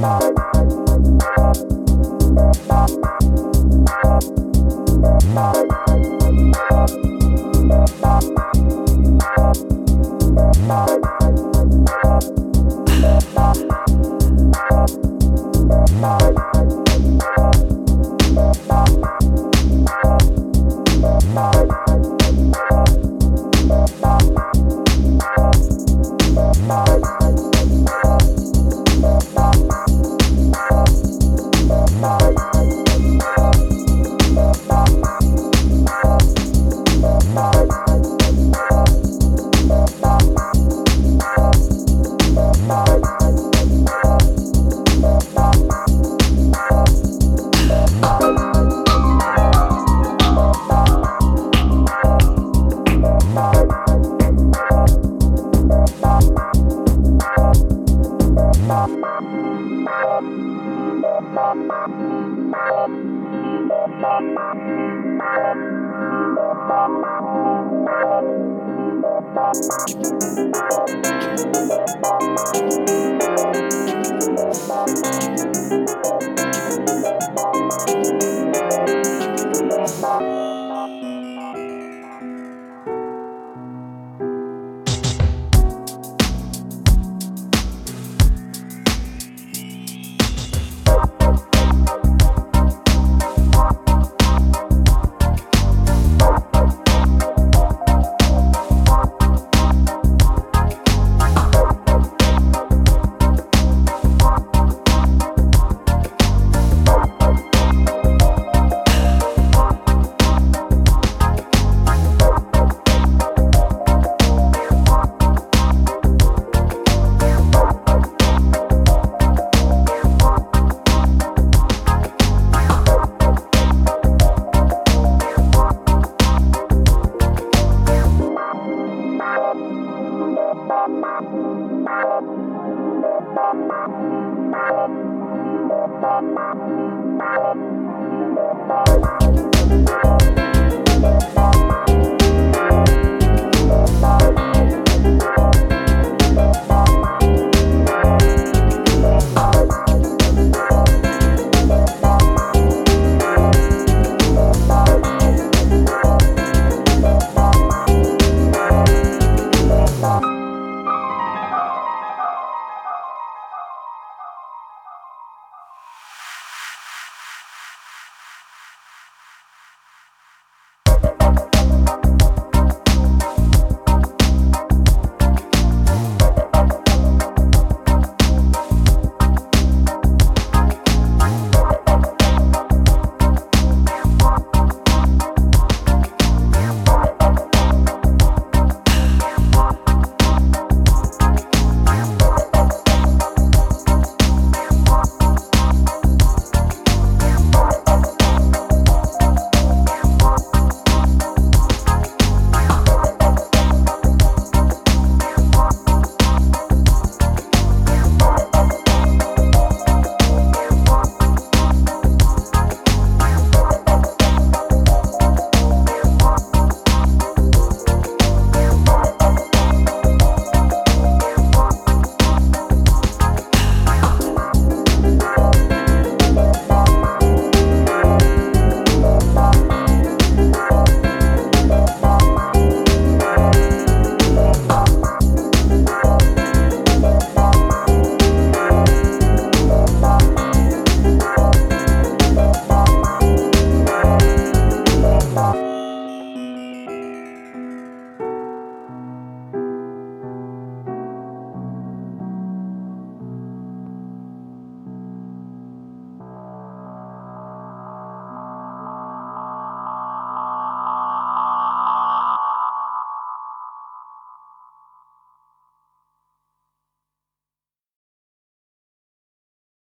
Bye. Thank